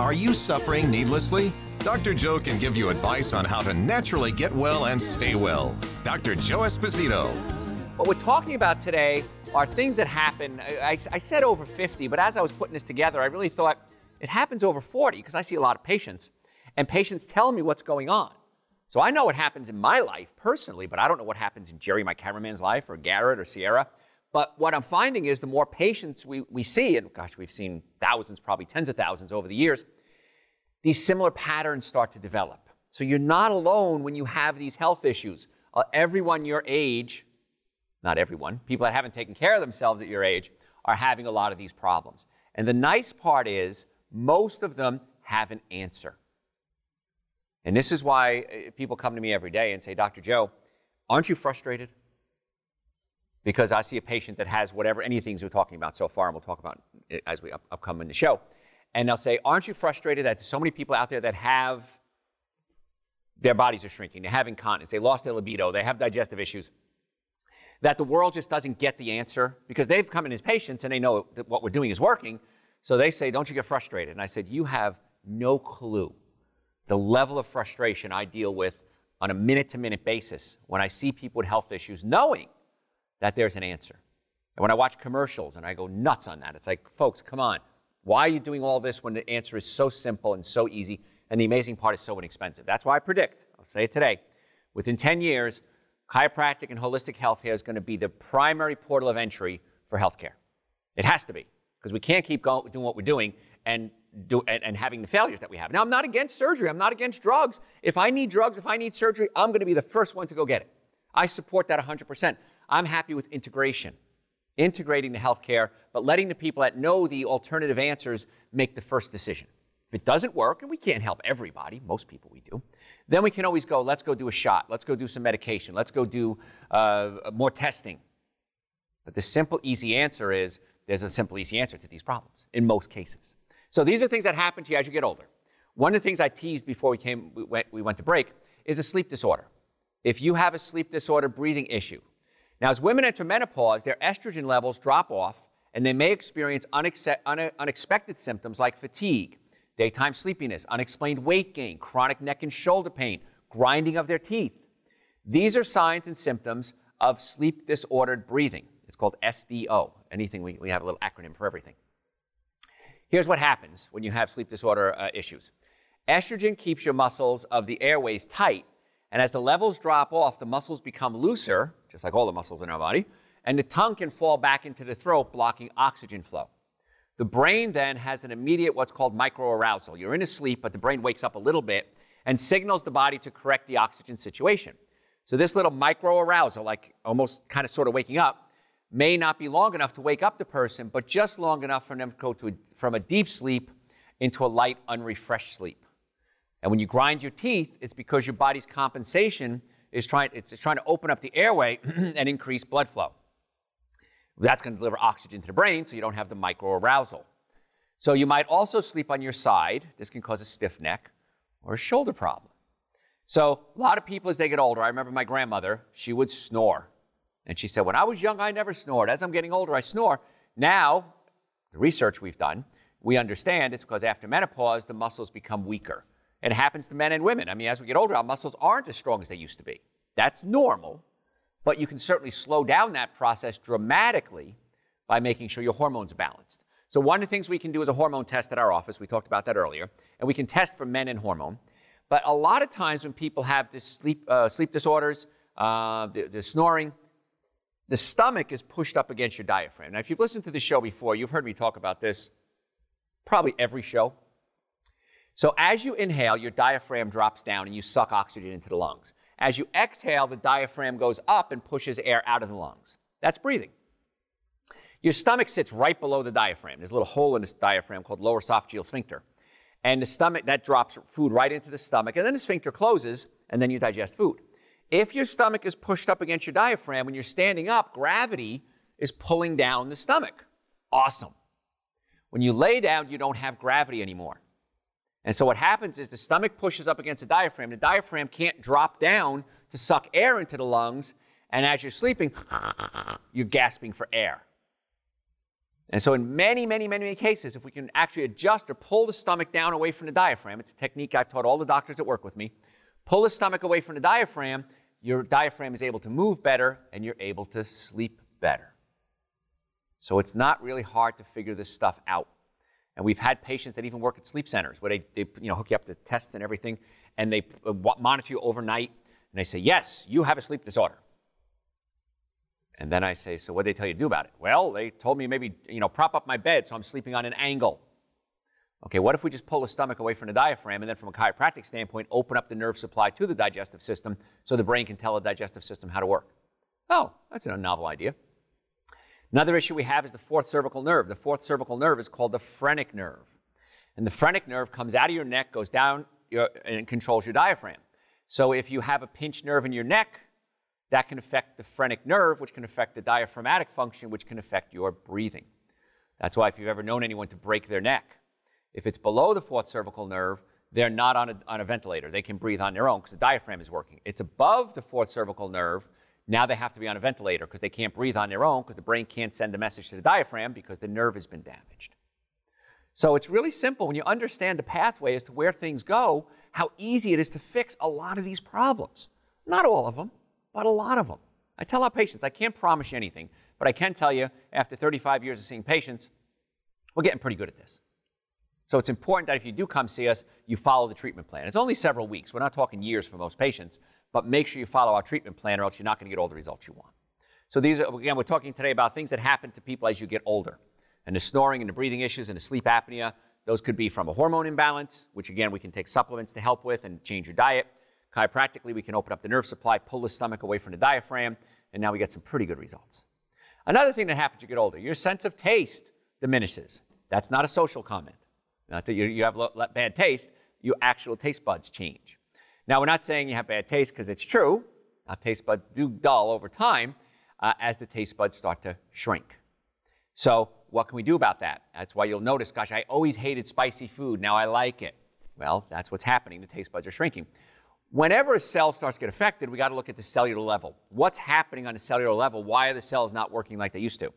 Are you suffering needlessly? Dr. Joe can give you advice on how to naturally get well and stay well. Dr. Joe Esposito. What we're talking about today are things that happen. I, I said over 50, but as I was putting this together, I really thought it happens over 40 because I see a lot of patients, and patients tell me what's going on. So I know what happens in my life personally, but I don't know what happens in Jerry, my cameraman's life, or Garrett or Sierra. But what I'm finding is the more patients we, we see, and gosh, we've seen thousands, probably tens of thousands over the years, these similar patterns start to develop. So you're not alone when you have these health issues. Uh, everyone your age, not everyone, people that haven't taken care of themselves at your age, are having a lot of these problems. And the nice part is, most of them have an answer. And this is why uh, people come to me every day and say, Dr. Joe, aren't you frustrated? Because I see a patient that has whatever, any things we're talking about so far, and we'll talk about it as we up, upcome in the show. And they'll say, Aren't you frustrated that so many people out there that have their bodies are shrinking, they have incontinence, they lost their libido, they have digestive issues, that the world just doesn't get the answer because they've come in as patients and they know that what we're doing is working. So they say, Don't you get frustrated? And I said, You have no clue the level of frustration I deal with on a minute to minute basis when I see people with health issues, knowing that there's an answer. And when I watch commercials and I go nuts on that, it's like, folks, come on. Why are you doing all this when the answer is so simple and so easy and the amazing part is so inexpensive? That's why I predict, I'll say it today, within 10 years, chiropractic and holistic healthcare is going to be the primary portal of entry for healthcare. It has to be, because we can't keep going, doing what we're doing and, do, and, and having the failures that we have. Now, I'm not against surgery. I'm not against drugs. If I need drugs, if I need surgery, I'm going to be the first one to go get it. I support that 100%. I'm happy with integration, integrating the healthcare, but letting the people that know the alternative answers make the first decision. If it doesn't work, and we can't help everybody, most people we do, then we can always go, let's go do a shot, let's go do some medication, let's go do uh, more testing. But the simple, easy answer is there's a simple, easy answer to these problems in most cases. So these are things that happen to you as you get older. One of the things I teased before we, came, we, went, we went to break is a sleep disorder. If you have a sleep disorder, breathing issue, now, as women enter menopause, their estrogen levels drop off and they may experience une- unexpected symptoms like fatigue, daytime sleepiness, unexplained weight gain, chronic neck and shoulder pain, grinding of their teeth. These are signs and symptoms of sleep disordered breathing. It's called SDO. Anything, we, we have a little acronym for everything. Here's what happens when you have sleep disorder uh, issues estrogen keeps your muscles of the airways tight, and as the levels drop off, the muscles become looser just like all the muscles in our body, and the tongue can fall back into the throat, blocking oxygen flow. The brain then has an immediate what's called microarousal. You're in a sleep, but the brain wakes up a little bit and signals the body to correct the oxygen situation. So this little microarousal, like almost kind of sort of waking up, may not be long enough to wake up the person, but just long enough for them to go to a, from a deep sleep into a light, unrefreshed sleep. And when you grind your teeth, it's because your body's compensation is trying, it's, it's trying to open up the airway and increase blood flow. That's going to deliver oxygen to the brain so you don't have the microarousal. So you might also sleep on your side. This can cause a stiff neck or a shoulder problem. So a lot of people as they get older, I remember my grandmother, she would snore. And she said, when I was young, I never snored. As I'm getting older, I snore. Now, the research we've done, we understand it's because after menopause, the muscles become weaker. It happens to men and women. I mean, as we get older, our muscles aren't as strong as they used to be. That's normal, but you can certainly slow down that process dramatically by making sure your hormones are balanced. So, one of the things we can do is a hormone test at our office. We talked about that earlier. And we can test for men and hormone. But a lot of times when people have this sleep, uh, sleep disorders, uh, the, the snoring, the stomach is pushed up against your diaphragm. Now, if you've listened to the show before, you've heard me talk about this probably every show. So as you inhale, your diaphragm drops down and you suck oxygen into the lungs. As you exhale, the diaphragm goes up and pushes air out of the lungs. That's breathing. Your stomach sits right below the diaphragm. There's a little hole in this diaphragm called lower esophageal sphincter. And the stomach, that drops food right into the stomach, and then the sphincter closes, and then you digest food. If your stomach is pushed up against your diaphragm, when you're standing up, gravity is pulling down the stomach. Awesome. When you lay down, you don't have gravity anymore. And so what happens is the stomach pushes up against the diaphragm. The diaphragm can't drop down to suck air into the lungs. And as you're sleeping, you're gasping for air. And so, in many, many, many, many cases, if we can actually adjust or pull the stomach down away from the diaphragm, it's a technique I've taught all the doctors that work with me. Pull the stomach away from the diaphragm, your diaphragm is able to move better and you're able to sleep better. So, it's not really hard to figure this stuff out. And we've had patients that even work at sleep centers where they, they you know, hook you up to tests and everything, and they uh, monitor you overnight, and they say, Yes, you have a sleep disorder. And then I say, So what did they tell you to do about it? Well, they told me maybe, you know, prop up my bed so I'm sleeping on an angle. Okay, what if we just pull the stomach away from the diaphragm and then, from a chiropractic standpoint, open up the nerve supply to the digestive system so the brain can tell the digestive system how to work? Oh, that's a novel idea. Another issue we have is the fourth cervical nerve. The fourth cervical nerve is called the phrenic nerve. And the phrenic nerve comes out of your neck, goes down, your, and controls your diaphragm. So if you have a pinched nerve in your neck, that can affect the phrenic nerve, which can affect the diaphragmatic function, which can affect your breathing. That's why if you've ever known anyone to break their neck, if it's below the fourth cervical nerve, they're not on a, on a ventilator. They can breathe on their own because the diaphragm is working. It's above the fourth cervical nerve, now they have to be on a ventilator because they can't breathe on their own because the brain can't send a message to the diaphragm because the nerve has been damaged. So it's really simple when you understand the pathway as to where things go, how easy it is to fix a lot of these problems. Not all of them, but a lot of them. I tell our patients, I can't promise you anything, but I can tell you after 35 years of seeing patients, we're getting pretty good at this. So it's important that if you do come see us, you follow the treatment plan. It's only several weeks. We're not talking years for most patients, but make sure you follow our treatment plan or else you're not going to get all the results you want. So these are, again, we're talking today about things that happen to people as you get older. And the snoring and the breathing issues and the sleep apnea, those could be from a hormone imbalance, which again, we can take supplements to help with and change your diet. Chiropractically, we can open up the nerve supply, pull the stomach away from the diaphragm, and now we get some pretty good results. Another thing that happens as you get older, your sense of taste diminishes. That's not a social comment. Not that you, you have bad taste, your actual taste buds change. Now, we're not saying you have bad taste because it's true. Our taste buds do dull over time uh, as the taste buds start to shrink. So, what can we do about that? That's why you'll notice, gosh, I always hated spicy food. Now I like it. Well, that's what's happening. The taste buds are shrinking. Whenever a cell starts to get affected, we got to look at the cellular level. What's happening on the cellular level? Why are the cells not working like they used to?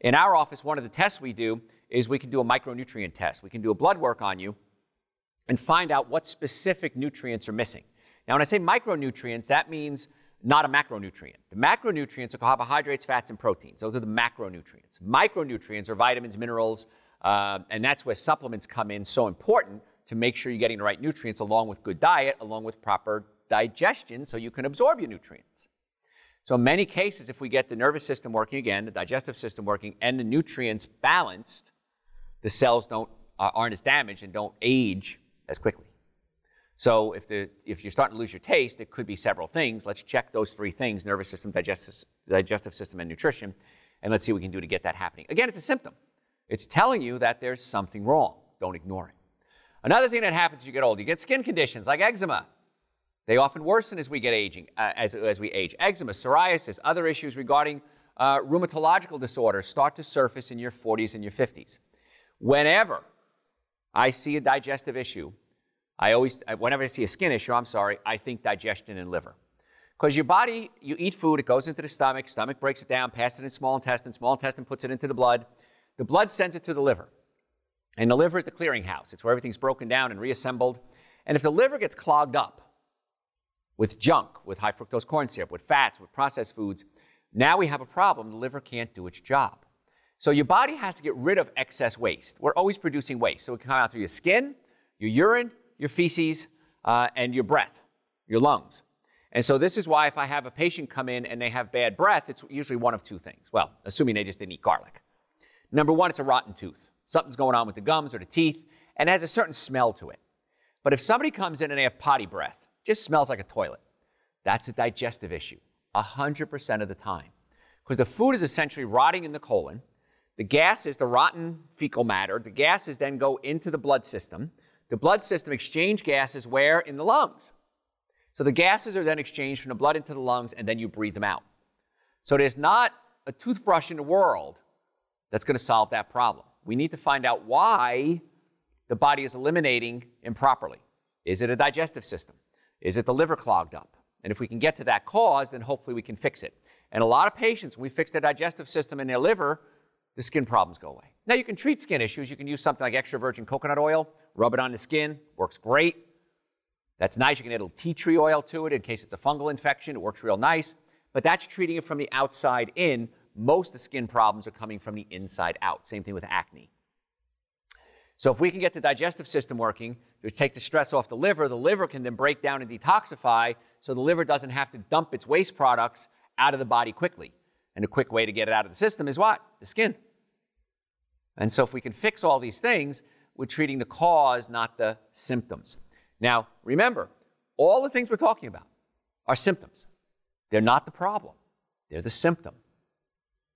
In our office, one of the tests we do is we can do a micronutrient test. We can do a blood work on you and find out what specific nutrients are missing. Now, when I say micronutrients, that means not a macronutrient. The macronutrients are carbohydrates, fats, and proteins. Those are the macronutrients. Micronutrients are vitamins, minerals, uh, and that's where supplements come in so important to make sure you're getting the right nutrients along with good diet, along with proper digestion so you can absorb your nutrients. So, in many cases, if we get the nervous system working again, the digestive system working, and the nutrients balanced, the cells don't, uh, aren't as damaged and don't age as quickly. So if, the, if you're starting to lose your taste, it could be several things. Let's check those three things nervous system, digestive, digestive system, and nutrition, and let's see what we can do to get that happening. Again, it's a symptom. It's telling you that there's something wrong. Don't ignore it. Another thing that happens as you get old, you get skin conditions like eczema. They often worsen as we get aging, uh, as, as we age. Eczema, psoriasis, other issues regarding uh, rheumatological disorders start to surface in your 40s and your 50s. Whenever I see a digestive issue, I always, whenever I see a skin issue, I'm sorry, I think digestion and liver. Because your body, you eat food, it goes into the stomach, stomach breaks it down, passes it in small intestine, small intestine puts it into the blood. The blood sends it to the liver. And the liver is the clearinghouse. It's where everything's broken down and reassembled. And if the liver gets clogged up with junk, with high fructose corn syrup, with fats, with processed foods, now we have a problem. The liver can't do its job. So your body has to get rid of excess waste. We're always producing waste. So it can come out through your skin, your urine, your feces, uh, and your breath, your lungs. And so this is why if I have a patient come in and they have bad breath, it's usually one of two things. Well, assuming they just didn't eat garlic. Number one, it's a rotten tooth. Something's going on with the gums or the teeth, and has a certain smell to it. But if somebody comes in and they have potty breath, just smells like a toilet, that's a digestive issue, 100% of the time. Because the food is essentially rotting in the colon. The gases, the rotten fecal matter, the gases then go into the blood system. The blood system exchange gases where? In the lungs. So the gases are then exchanged from the blood into the lungs, and then you breathe them out. So there's not a toothbrush in the world that's going to solve that problem. We need to find out why the body is eliminating improperly. Is it a digestive system? Is it the liver clogged up? And if we can get to that cause, then hopefully we can fix it. And a lot of patients, we fix their digestive system and their liver, the skin problems go away. Now, you can treat skin issues. You can use something like extra virgin coconut oil, rub it on the skin, works great. That's nice. You can add a tea tree oil to it in case it's a fungal infection. It works real nice. But that's treating it from the outside in. Most of the skin problems are coming from the inside out. Same thing with acne. So if we can get the digestive system working, to take the stress off the liver, the liver can then break down and detoxify so the liver doesn't have to dump its waste products out of the body quickly. And a quick way to get it out of the system is what? The skin. And so if we can fix all these things, we're treating the cause, not the symptoms. Now, remember, all the things we're talking about are symptoms. They're not the problem, they're the symptom.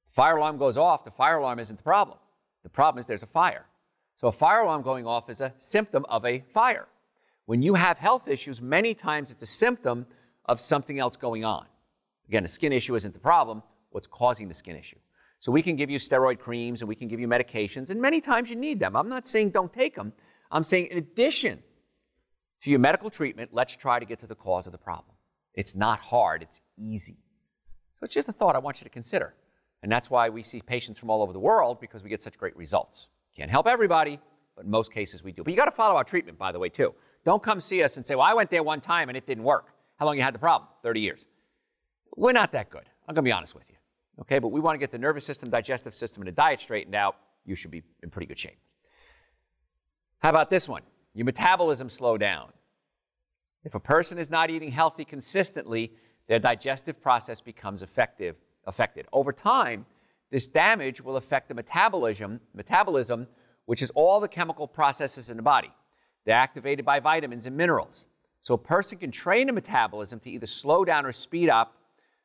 Fire alarm goes off, the fire alarm isn't the problem. The problem is there's a fire. So a fire alarm going off is a symptom of a fire. When you have health issues, many times it's a symptom of something else going on. Again, a skin issue isn't the problem, what's causing the skin issue. So we can give you steroid creams and we can give you medications, and many times you need them. I'm not saying don't take them. I'm saying in addition to your medical treatment, let's try to get to the cause of the problem. It's not hard, it's easy. So it's just a thought I want you to consider. And that's why we see patients from all over the world because we get such great results. Can't help everybody, but in most cases we do. But you got to follow our treatment, by the way, too. Don't come see us and say, well, I went there one time and it didn't work. How long you had the problem? 30 years. We're not that good. I'm going to be honest with you. Okay, but we want to get the nervous system, digestive system, and the diet straightened out. You should be in pretty good shape. How about this one? Your metabolism slow down. If a person is not eating healthy consistently, their digestive process becomes effective, affected. Over time, this damage will affect the metabolism, metabolism, which is all the chemical processes in the body. They're activated by vitamins and minerals. So a person can train a metabolism to either slow down or speed up,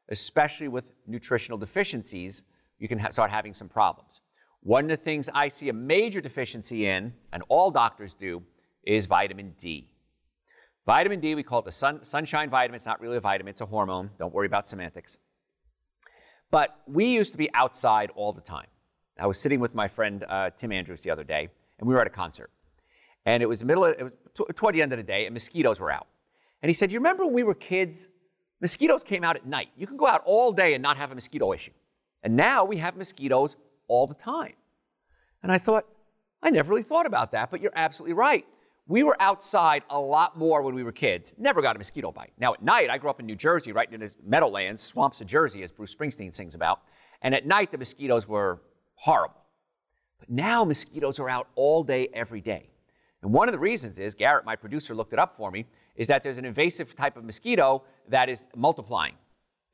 especially with nutritional deficiencies. You can ha- start having some problems. One of the things I see a major deficiency in, and all doctors do, is vitamin D. Vitamin D, we call it the sun, sunshine vitamin. It's not really a vitamin, it's a hormone. Don't worry about semantics. But we used to be outside all the time. I was sitting with my friend uh, Tim Andrews the other day, and we were at a concert. And it was the middle of, it was t- toward the end of the day, and mosquitoes were out. And he said, You remember when we were kids? Mosquitoes came out at night. You can go out all day and not have a mosquito issue. And now we have mosquitoes all the time. And I thought, I never really thought about that, but you're absolutely right. We were outside a lot more when we were kids. Never got a mosquito bite. Now, at night, I grew up in New Jersey, right in the meadowlands, swamps of Jersey, as Bruce Springsteen sings about. And at night, the mosquitoes were horrible. But now, mosquitoes are out all day, every day. And one of the reasons is, Garrett, my producer, looked it up for me, is that there's an invasive type of mosquito that is multiplying.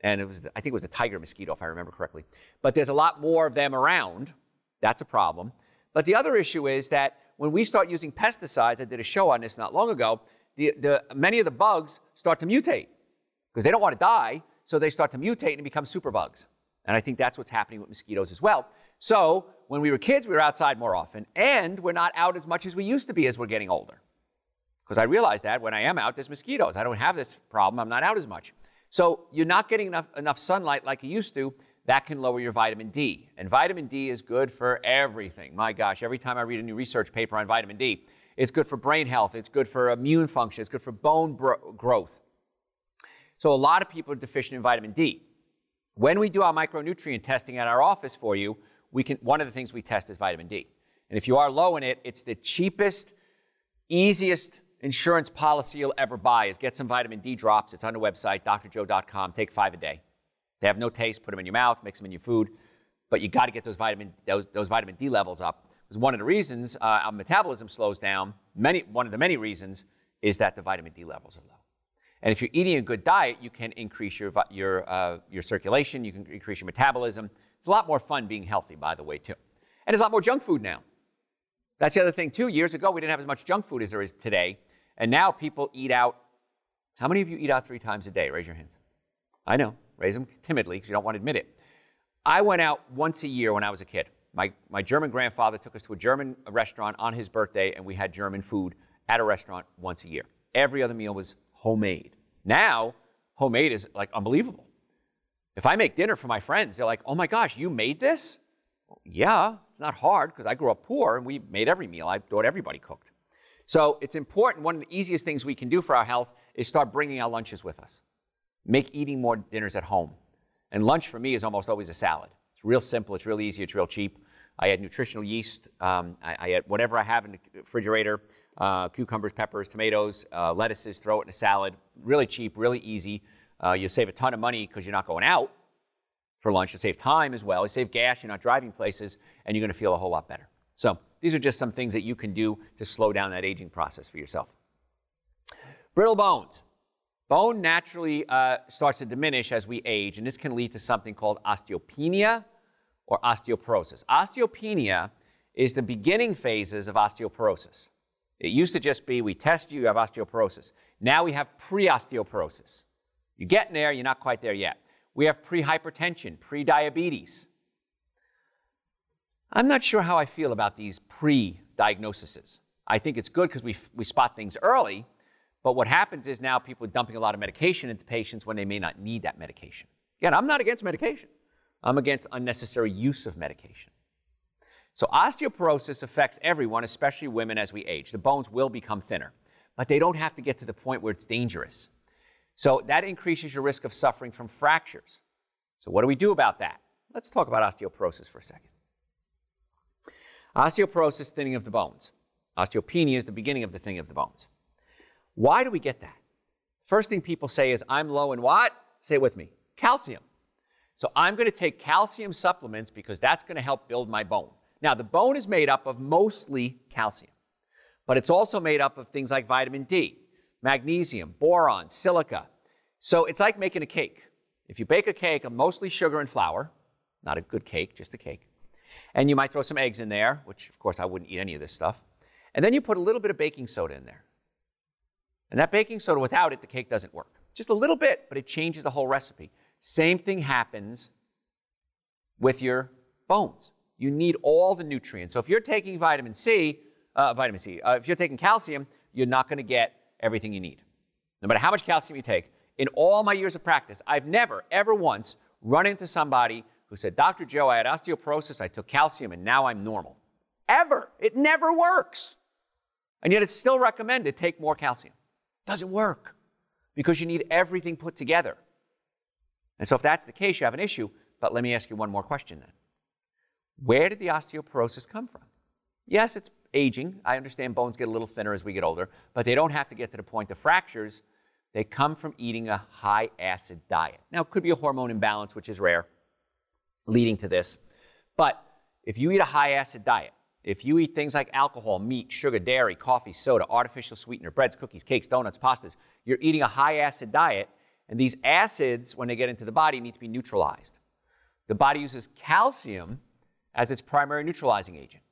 And it was, I think it was a tiger mosquito, if I remember correctly. But there's a lot more of them around. That's a problem. But the other issue is that when we start using pesticides, I did a show on this not long ago, the, the, many of the bugs start to mutate because they don't want to die, so they start to mutate and become superbugs. And I think that's what's happening with mosquitoes as well. So when we were kids, we were outside more often, and we're not out as much as we used to be as we're getting older. Because I realize that when I am out, there's mosquitoes. I don't have this problem, I'm not out as much. So you're not getting enough, enough sunlight like you used to, that can lower your vitamin D. And vitamin D is good for everything. My gosh, every time I read a new research paper on vitamin D, it's good for brain health, it's good for immune function, it's good for bone bro- growth. So a lot of people are deficient in vitamin D. When we do our micronutrient testing at our office for you, we can, one of the things we test is vitamin D. And if you are low in it, it's the cheapest, easiest insurance policy you'll ever buy is get some vitamin D drops. It's on the website, drjoe.com. Take five a day. They have no taste. Put them in your mouth, mix them in your food. But you got to get those vitamin, those, those vitamin D levels up. Because one of the reasons uh, our metabolism slows down, many, one of the many reasons, is that the vitamin D levels are low. And if you're eating a good diet, you can increase your, your, uh, your circulation, you can increase your metabolism. It's a lot more fun being healthy, by the way, too. And there's a lot more junk food now. That's the other thing, too. Years ago, we didn't have as much junk food as there is today. And now people eat out. How many of you eat out three times a day? Raise your hands. I know raise them timidly because you don't want to admit it. I went out once a year when I was a kid. My, my German grandfather took us to a German restaurant on his birthday, and we had German food at a restaurant once a year. Every other meal was homemade. Now, homemade is like unbelievable. If I make dinner for my friends, they're like, oh my gosh, you made this? Well, yeah, it's not hard because I grew up poor and we made every meal. I thought everybody cooked. So it's important. One of the easiest things we can do for our health is start bringing our lunches with us. Make eating more dinners at home. And lunch for me is almost always a salad. It's real simple, it's real easy, it's real cheap. I add nutritional yeast. Um, I, I, add whatever I have in the refrigerator uh, cucumbers, peppers, tomatoes, uh, lettuces, throw it in a salad. Really cheap, really easy. Uh, you save a ton of money because you're not going out for lunch. You save time as well. You save gas, you're not driving places, and you're going to feel a whole lot better. So, these are just some things that you can do to slow down that aging process for yourself. Brittle bones. Bone naturally uh, starts to diminish as we age, and this can lead to something called osteopenia or osteoporosis. Osteopenia is the beginning phases of osteoporosis. It used to just be we test you, you have osteoporosis. Now we have pre osteoporosis. You're getting there, you're not quite there yet. We have pre hypertension, pre diabetes. I'm not sure how I feel about these pre diagnoses. I think it's good because we, we spot things early, but what happens is now people are dumping a lot of medication into patients when they may not need that medication. Again, I'm not against medication, I'm against unnecessary use of medication. So, osteoporosis affects everyone, especially women, as we age. The bones will become thinner, but they don't have to get to the point where it's dangerous. So, that increases your risk of suffering from fractures. So, what do we do about that? Let's talk about osteoporosis for a second. Osteoporosis, thinning of the bones. Osteopenia is the beginning of the thinning of the bones. Why do we get that? First thing people say is, I'm low in what? Say it with me calcium. So I'm going to take calcium supplements because that's going to help build my bone. Now, the bone is made up of mostly calcium, but it's also made up of things like vitamin D, magnesium, boron, silica. So it's like making a cake. If you bake a cake of mostly sugar and flour, not a good cake, just a cake, and you might throw some eggs in there, which of course I wouldn't eat any of this stuff. And then you put a little bit of baking soda in there. And that baking soda, without it, the cake doesn't work. Just a little bit, but it changes the whole recipe. Same thing happens with your bones. You need all the nutrients. So if you're taking vitamin C, uh, vitamin C, uh, if you're taking calcium, you're not going to get everything you need. No matter how much calcium you take. In all my years of practice, I've never, ever once run into somebody who said, Dr. Joe, I had osteoporosis, I took calcium, and now I'm normal. Ever. It never works. And yet it's still recommended take more calcium. Doesn't work because you need everything put together. And so if that's the case, you have an issue. But let me ask you one more question then. Where did the osteoporosis come from? Yes, it's aging. I understand bones get a little thinner as we get older, but they don't have to get to the point of fractures. They come from eating a high acid diet. Now, it could be a hormone imbalance, which is rare leading to this. But if you eat a high acid diet, if you eat things like alcohol, meat, sugar, dairy, coffee, soda, artificial sweetener, breads, cookies, cakes, donuts, pastas, you're eating a high acid diet, and these acids, when they get into the body, need to be neutralized. The body uses calcium as its primary neutralizing agent.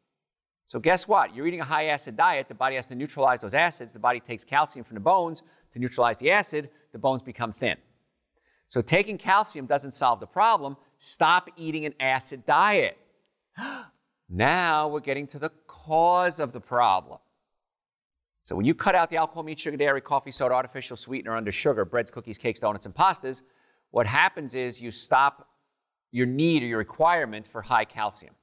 So, guess what? You're eating a high acid diet, the body has to neutralize those acids. The body takes calcium from the bones to neutralize the acid, the bones become thin. So, taking calcium doesn't solve the problem. Stop eating an acid diet. now we're getting to the cause of the problem. So when you cut out the alcohol, meat, sugar, dairy, coffee, soda, artificial sweetener under sugar, breads, cookies, cakes, donuts, and pastas, what happens is you stop your need or your requirement for high calcium.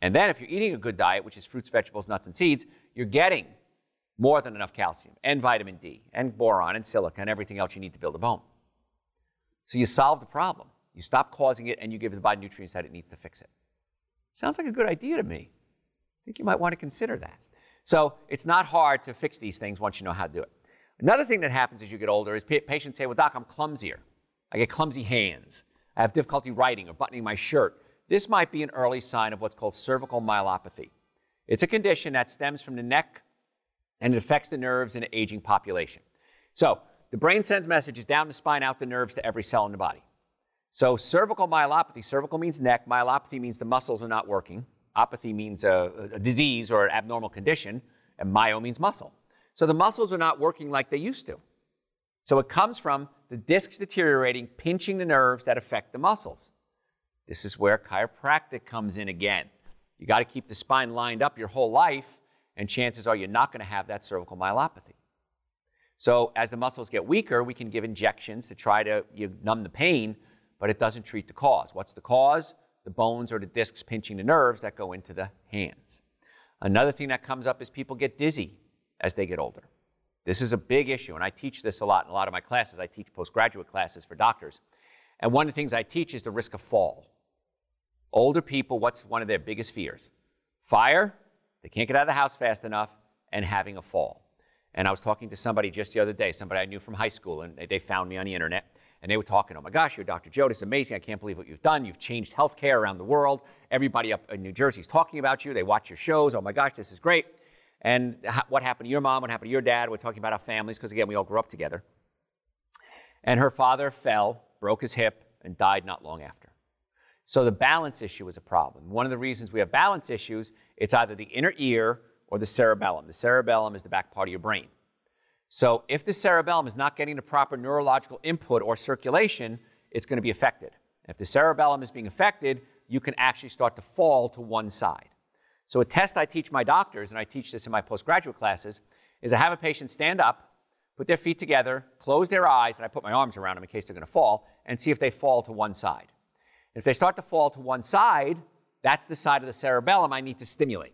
And then if you're eating a good diet, which is fruits, vegetables, nuts, and seeds, you're getting more than enough calcium and vitamin D and boron and silica and everything else you need to build a bone. So you solve the problem. You stop causing it and you give the body nutrients that it needs to fix it. Sounds like a good idea to me. I think you might want to consider that. So it's not hard to fix these things once you know how to do it. Another thing that happens as you get older is patients say, Well, doc, I'm clumsier. I get clumsy hands. I have difficulty writing or buttoning my shirt. This might be an early sign of what's called cervical myelopathy. It's a condition that stems from the neck and it affects the nerves in an aging population. So the brain sends messages down the spine, out the nerves to every cell in the body. So, cervical myelopathy, cervical means neck, myelopathy means the muscles are not working, apathy means a, a disease or an abnormal condition, and myo means muscle. So, the muscles are not working like they used to. So, it comes from the discs deteriorating, pinching the nerves that affect the muscles. This is where chiropractic comes in again. You got to keep the spine lined up your whole life, and chances are you're not going to have that cervical myelopathy. So as the muscles get weaker, we can give injections to try to you numb the pain, but it doesn't treat the cause. What's the cause? The bones or the discs pinching the nerves that go into the hands. Another thing that comes up is people get dizzy as they get older. This is a big issue, and I teach this a lot in a lot of my classes. I teach postgraduate classes for doctors. And one of the things I teach is the risk of fall. Older people, what's one of their biggest fears? Fire, they can't get out of the house fast enough, and having a fall. And I was talking to somebody just the other day, somebody I knew from high school, and they found me on the internet. And they were talking, oh my gosh, you're Dr. Joe, this is amazing. I can't believe what you've done. You've changed healthcare around the world. Everybody up in New Jersey is talking about you. They watch your shows. Oh my gosh, this is great. And what happened to your mom? What happened to your dad? We're talking about our families, because again, we all grew up together. And her father fell, broke his hip, and died not long after. So the balance issue is a problem. One of the reasons we have balance issues, it's either the inner ear or the cerebellum. The cerebellum is the back part of your brain. So if the cerebellum is not getting the proper neurological input or circulation, it's going to be affected. If the cerebellum is being affected, you can actually start to fall to one side. So a test I teach my doctors, and I teach this in my postgraduate classes, is I have a patient stand up, put their feet together, close their eyes, and I put my arms around them in case they're going to fall, and see if they fall to one side. If they start to fall to one side, that's the side of the cerebellum I need to stimulate.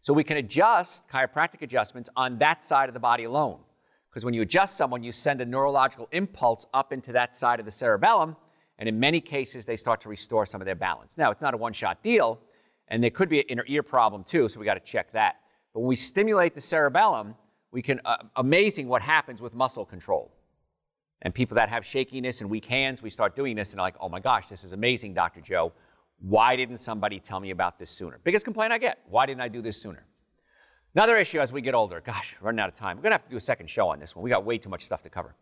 So we can adjust chiropractic adjustments on that side of the body alone. Because when you adjust someone, you send a neurological impulse up into that side of the cerebellum, and in many cases, they start to restore some of their balance. Now, it's not a one shot deal, and there could be an inner ear problem too, so we got to check that. But when we stimulate the cerebellum, we can, uh, amazing what happens with muscle control. And people that have shakiness and weak hands, we start doing this and they're like, oh my gosh, this is amazing, Dr. Joe. Why didn't somebody tell me about this sooner? Biggest complaint I get why didn't I do this sooner? Another issue as we get older, gosh, running out of time. We're going to have to do a second show on this one. We got way too much stuff to cover.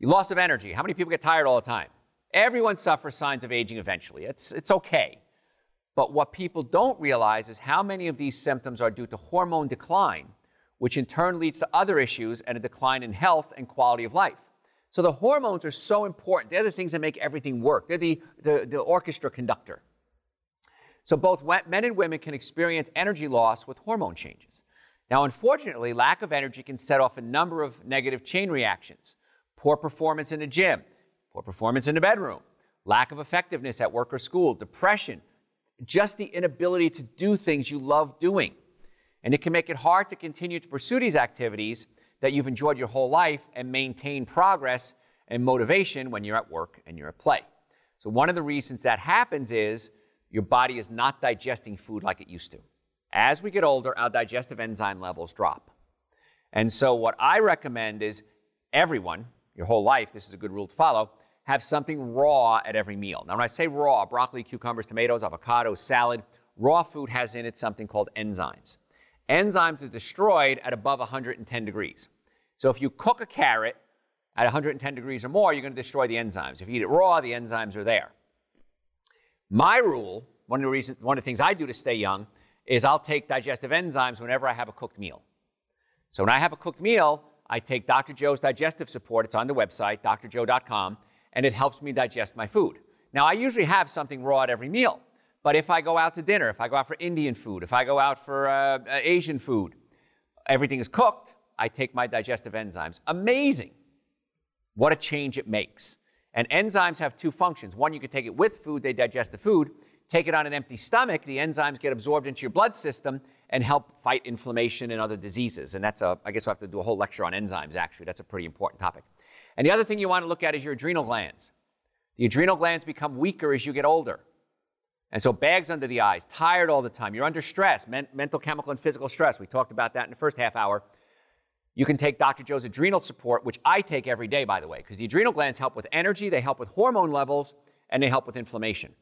Loss of energy. How many people get tired all the time? Everyone suffers signs of aging eventually. It's, it's okay. But what people don't realize is how many of these symptoms are due to hormone decline, which in turn leads to other issues and a decline in health and quality of life. So the hormones are so important. They're the things that make everything work. They're the, the, the orchestra conductor. So both men and women can experience energy loss with hormone changes. Now, unfortunately, lack of energy can set off a number of negative chain reactions poor performance in the gym, poor performance in the bedroom, lack of effectiveness at work or school, depression, just the inability to do things you love doing. And it can make it hard to continue to pursue these activities that you've enjoyed your whole life and maintain progress and motivation when you're at work and you're at play. So, one of the reasons that happens is your body is not digesting food like it used to. As we get older, our digestive enzyme levels drop. And so, what I recommend is everyone, your whole life, this is a good rule to follow, have something raw at every meal. Now, when I say raw, broccoli, cucumbers, tomatoes, avocado, salad, raw food has in it something called enzymes. Enzymes are destroyed at above 110 degrees. So, if you cook a carrot at 110 degrees or more, you're going to destroy the enzymes. If you eat it raw, the enzymes are there. My rule, one of the reasons, one of the things I do to stay young, is I'll take digestive enzymes whenever I have a cooked meal. So when I have a cooked meal, I take Dr. Joe's digestive support. It's on the website, drjoe.com, and it helps me digest my food. Now, I usually have something raw at every meal, but if I go out to dinner, if I go out for Indian food, if I go out for uh, uh Asian food, everything is cooked, I take my digestive enzymes. Amazing what a change it makes. And enzymes have two functions. One, you can take it with food, they digest the food. Take it on an empty stomach, the enzymes get absorbed into your blood system and help fight inflammation and other diseases. And that's a, I guess we'll have to do a whole lecture on enzymes, actually. That's a pretty important topic. And the other thing you want to look at is your adrenal glands. The adrenal glands become weaker as you get older. And so, bags under the eyes, tired all the time, you're under stress, men- mental, chemical, and physical stress. We talked about that in the first half hour. You can take Dr. Joe's adrenal support, which I take every day, by the way, because the adrenal glands help with energy, they help with hormone levels, and they help with inflammation.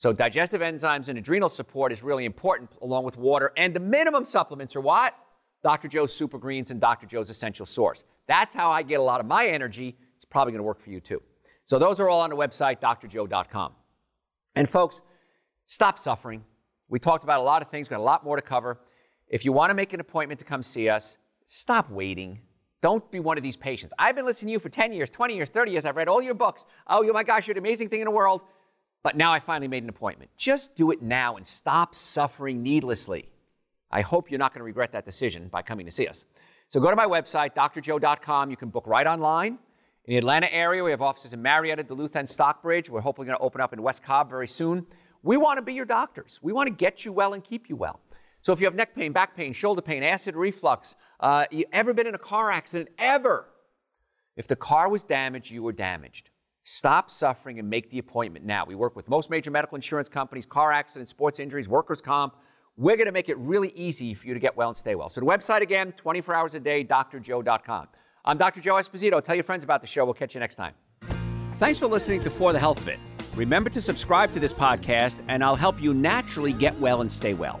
So digestive enzymes and adrenal support is really important along with water. And the minimum supplements are what? Dr. Joe's Super Greens and Dr. Joe's Essential Source. That's how I get a lot of my energy. It's probably going to work for you too. So those are all on the website, drjoe.com. And folks, stop suffering. We talked about a lot of things, got a lot more to cover. If you want to make an appointment to come see us, stop waiting. Don't be one of these patients. I've been listening to you for 10 years, 20 years, 30 years. I've read all your books. Oh, my gosh, you're the amazing thing in the world. But now I finally made an appointment. Just do it now and stop suffering needlessly. I hope you're not going to regret that decision by coming to see us. So go to my website, drjoe.com. You can book right online. In the Atlanta area, we have offices in Marietta, Duluth, and Stockbridge. We're hopefully going to open up in West Cobb very soon. We want to be your doctors. We want to get you well and keep you well. So if you have neck pain, back pain, shoulder pain, acid reflux, uh, you ever been in a car accident, ever, if the car was damaged, you were damaged. Stop suffering and make the appointment now. We work with most major medical insurance companies, car accidents, sports injuries, workers' comp. We're going to make it really easy for you to get well and stay well. So the website again, 24 hours a day, drjoe.com. I'm Dr. Joe Esposito. Tell your friends about the show. We'll catch you next time. Thanks for listening to For the Health Fit. Remember to subscribe to this podcast, and I'll help you naturally get well and stay well.